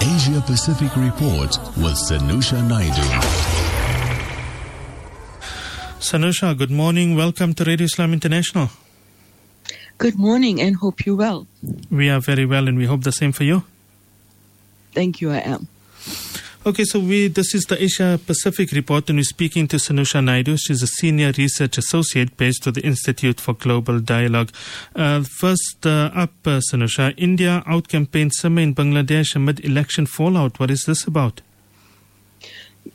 Asia Pacific Report with Sanusha Naidu. Sanusha, good morning. Welcome to Radio Islam International. Good morning and hope you're well. We are very well and we hope the same for you. Thank you, I am. Okay, so we this is the Asia Pacific report, and we're speaking to Sanusha Naidu. She's a senior research associate based at the Institute for Global Dialogue. Uh, first uh, up, uh, Sanusha, India out-campaigned Sama in Bangladesh amid election fallout. What is this about?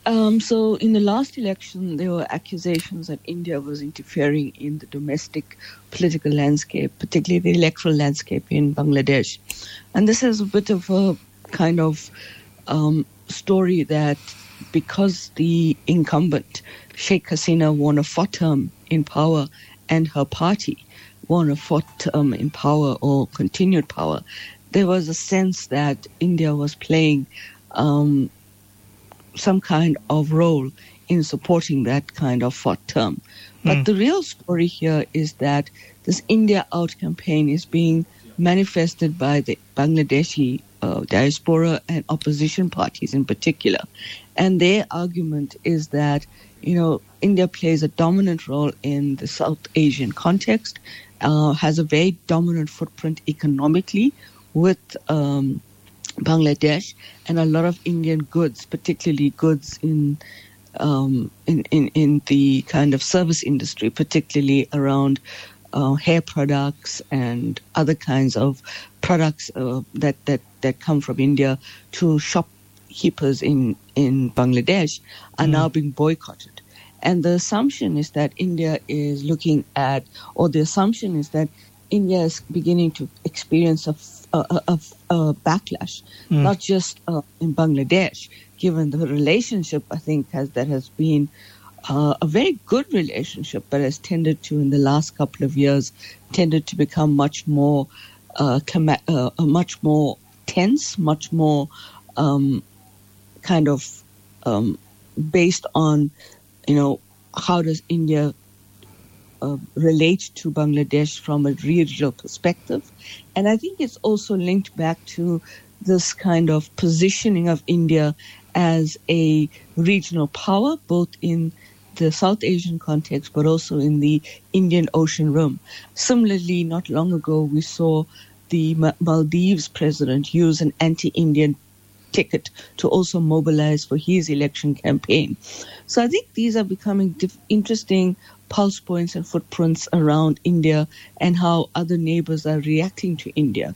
Um, so, in the last election, there were accusations that India was interfering in the domestic political landscape, particularly the electoral landscape in Bangladesh. And this is a bit of a kind of um, story that because the incumbent Sheikh Hasina won a fourth term in power and her party won a fourth term in power or continued power, there was a sense that India was playing um, some kind of role in supporting that kind of fourth term. But Mm. the real story here is that this India Out campaign is being manifested by the Bangladeshi uh, diaspora and opposition parties in particular. And their argument is that, you know, India plays a dominant role in the South Asian context, uh, has a very dominant footprint economically with um, Bangladesh, and a lot of Indian goods, particularly goods in um, in, in, in the kind of service industry, particularly around uh, hair products and other kinds of products uh, that, that, that come from India to shopkeepers in, in Bangladesh are Mm. now being boycotted. And the assumption is that India is looking at, or the assumption is that India is beginning to experience a a backlash, Mm. not just uh, in Bangladesh, given the relationship I think has that has been uh, a very good relationship, but has tended to in the last couple of years tended to become much more uh, comma- uh, uh, much more tense, much more um, kind of um, based on you know how does India uh, relate to Bangladesh from a regional perspective. And I think it's also linked back to this kind of positioning of India as a regional power, both in the South Asian context, but also in the Indian Ocean Rim. Similarly, not long ago, we saw the Maldives president use an anti Indian ticket to also mobilize for his election campaign. So I think these are becoming dif- interesting pulse points and footprints around India and how other neighbors are reacting to India.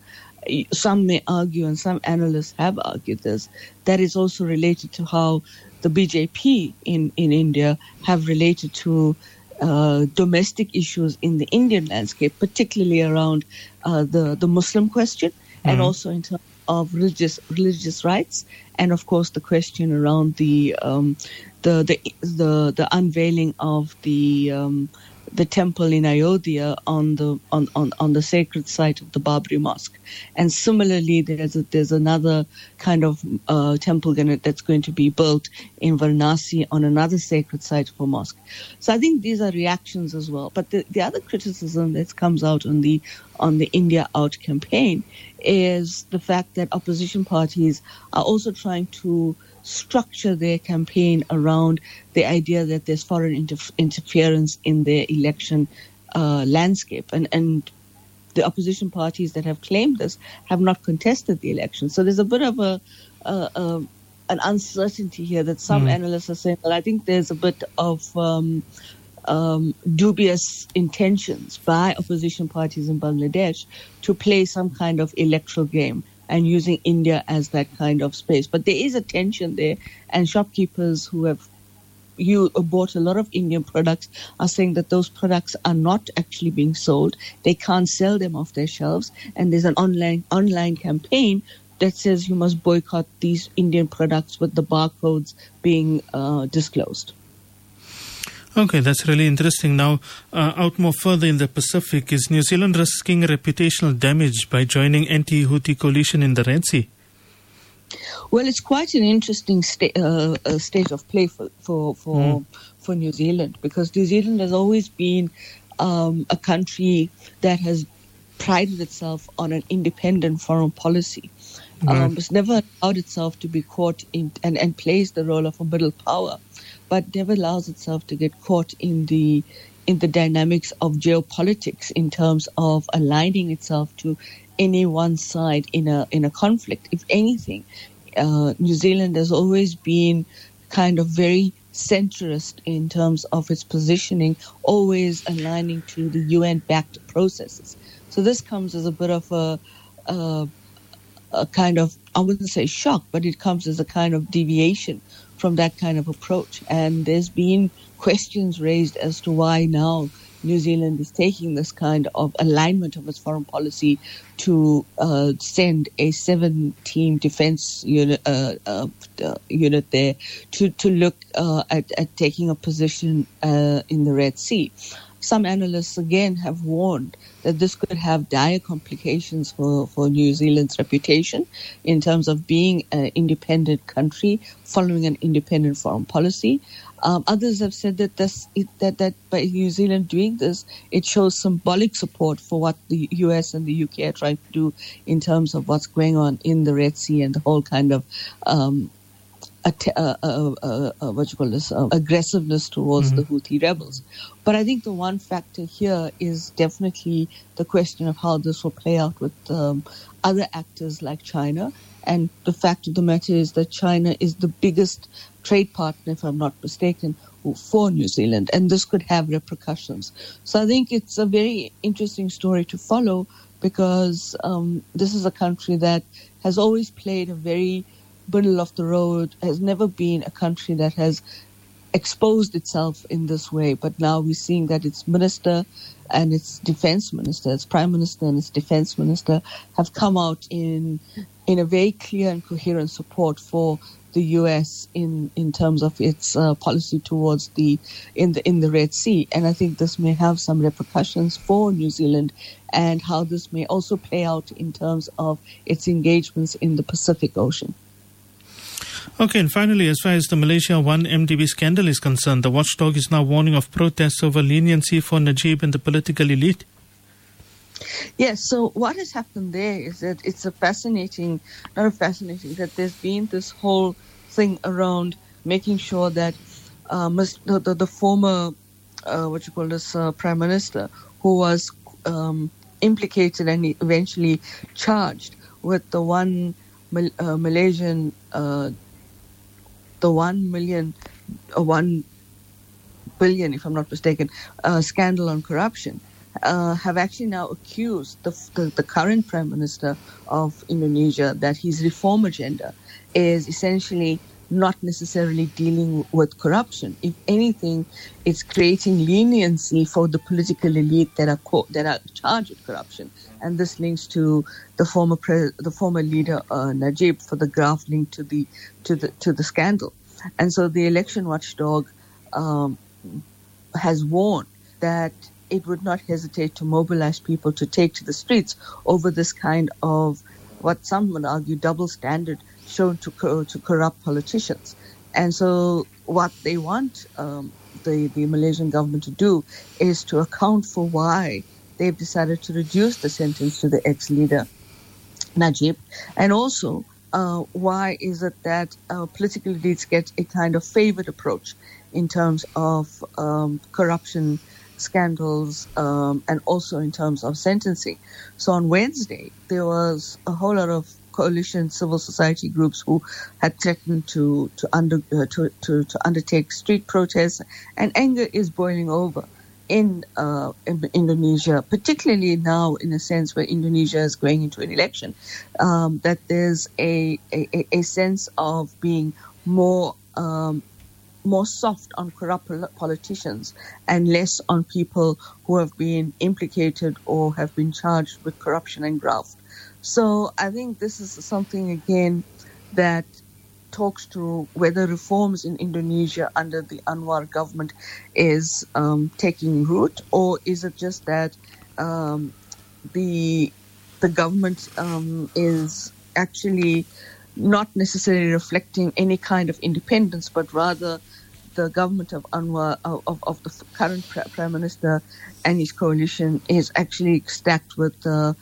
Some may argue, and some analysts have argued this, that is also related to how the BJP in, in India have related to uh, domestic issues in the Indian landscape, particularly around uh, the, the Muslim question and Mhm. also in terms of religious religious rights, and of course the question around the um, the, the the the unveiling of the um, the temple in Ayodhya on the on, on, on the sacred site of the Babri Mosque, and similarly there's a, there's another kind of uh, temple gonna, that's going to be built in Varanasi on another sacred site for mosque. So I think these are reactions as well. But the, the other criticism that comes out on the on the India Out campaign is the fact that opposition parties are also trying to structure their campaign around the idea that there's foreign inter- interference in their election uh, landscape. And, and the opposition parties that have claimed this have not contested the election. So there's a bit of a, an uncertainty here that some Mm. analysts are saying, well, I think there's a bit of um, um, dubious intentions by opposition parties in Bangladesh to play some kind of electoral game and using India as that kind of space. But there is a tension there, and shopkeepers who have you bought a lot of Indian products are saying that those products are not actually being sold. They can't sell them off their shelves, and there's an online online campaign that says you must boycott these Indian products with the barcodes being uh, disclosed. Okay, that's really interesting. Now, uh, out more further in the Pacific, is New Zealand risking reputational damage by joining anti-Houthi coalition in the Red Sea? Well, it's quite an interesting sta- uh, uh, state of play for for for, Mm. for New Zealand because New Zealand has always been um, a country that has prided itself on an independent foreign policy, Um, it's never allowed itself to be caught in and, and plays the role of a middle power, but never allows itself to get caught in the in the dynamics of geopolitics in terms of aligning itself to any one side in a in a conflict. If anything, uh, New Zealand has always been kind of very centrist in terms of its positioning, always aligning to the UN-backed processes. So this comes as a bit of a, a, a kind of I wouldn't say shock, but it comes as a kind of deviation from that kind of approach. And there's been questions raised as to why now New Zealand is taking this kind of alignment of its foreign policy to uh, send a seven-team defense unit, uh, uh, unit there to to look uh, at, at taking a position uh, in the Red Sea. Some analysts again have warned that this could have dire complications for, for New Zealand's reputation in terms of being an independent country following an independent foreign policy. Um, others have said that this, that that by New Zealand doing this, it shows symbolic support for what the U.S. and the UK are trying to do in terms of what's going on in the Red Sea and the whole kind of um, uh, uh, uh, uh, what you call this uh, aggressiveness towards mm-hmm. the Houthi rebels. But I think the one factor here is definitely the question of how this will play out with um, other actors like China. And the fact of the matter is that China is the biggest trade partner, if I'm not mistaken, for New Zealand, and this could have repercussions. So I think it's a very interesting story to follow because um, this is a country that has always played a very middle of the road, has never been a country that has exposed itself in this way. But now we're seeing that its minister and its defense minister, its prime minister and its defense minister have come out in in a very clear and coherent support for the U.S. in in terms of its uh, policy towards the in the in the Red Sea, and I think this may have some repercussions for New Zealand, and how this may also play out in terms of its engagements in the Pacific Ocean. Okay, and finally, as far as the Malaysia 1MDB scandal is concerned, the watchdog is now warning of protests over leniency for Najib and the political elite. Yes, so what has happened there is that it's a fascinating, not a fascinating, that there's been this whole thing around making sure that um, the, the, the, former, uh, what you call this, uh, prime minister, who was um, implicated and eventually charged with the one uh, Malaysian, uh, the one million, uh, one billion, if I'm not mistaken, uh, scandal on corruption uh, have actually now accused the, the, the, current prime minister of Indonesia that his reform agenda is essentially not necessarily dealing with corruption. If anything, it's creating leniency for the political elite that are co- that are charged with corruption, and this links to the former pre- the former leader uh, Najib for the graph linked to the to the to the scandal, and so the election watchdog um, has warned that it would not hesitate to mobilize people to take to the streets over this kind of what some would argue double standard shown to to corrupt politicians. And so, what they want um, the the Malaysian government to do is to account for why they've decided to reduce the sentence to the ex-leader Najib, and also uh, why is it that uh, political elites get a kind of favored approach in terms of um, corruption scandals um, and also in terms of sentencing. So on Wednesday, there was a whole lot of coalition civil society groups who had threatened to to under uh, to, to, to undertake street protests, and anger is boiling over in, uh, in, Indonesia, particularly now in a sense where Indonesia is going into an election, um, that there's a, a, a sense of being more um, more soft on corrupt politicians and less on people who have been implicated or have been charged with corruption and graft. So I think this is something again that talks to whether reforms in Indonesia under the Anwar government is um, taking root, or is it just that um, the the government um, is actually not necessarily reflecting any kind of independence, but rather the government of Anwar, of, of the current Prime Minister and his coalition is actually stacked with uh,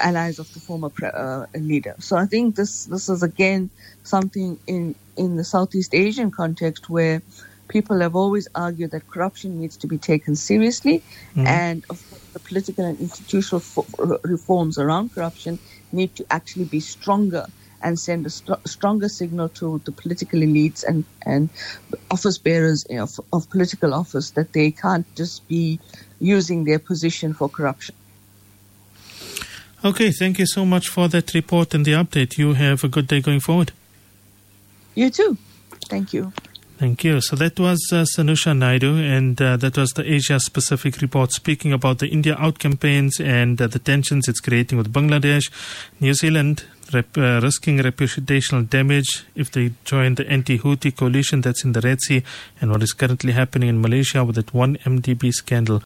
allies of the former uh, leader. So I think this this is again something in in the Southeast Asian context where people have always argued that corruption needs to be taken seriously, Mhm. and of course, the political and institutional fo- reforms around corruption need to actually be stronger and send a st- stronger signal to the political elites and, and office bearers of, of political office that they can't just be using their position for corruption. Okay, thank you so much for that report and the update. You have a good day going forward. You too. Thank you. Thank you. So that was uh, Sanusha Naidu, and uh, that was the Asia Pacific report speaking about the India out campaigns and uh, the tensions it's creating with Bangladesh, New Zealand. Rep, uh, risking reputational damage if they join the anti-Houthi coalition that's in the Red Sea, and what is currently happening in Malaysia with that one MDB scandal.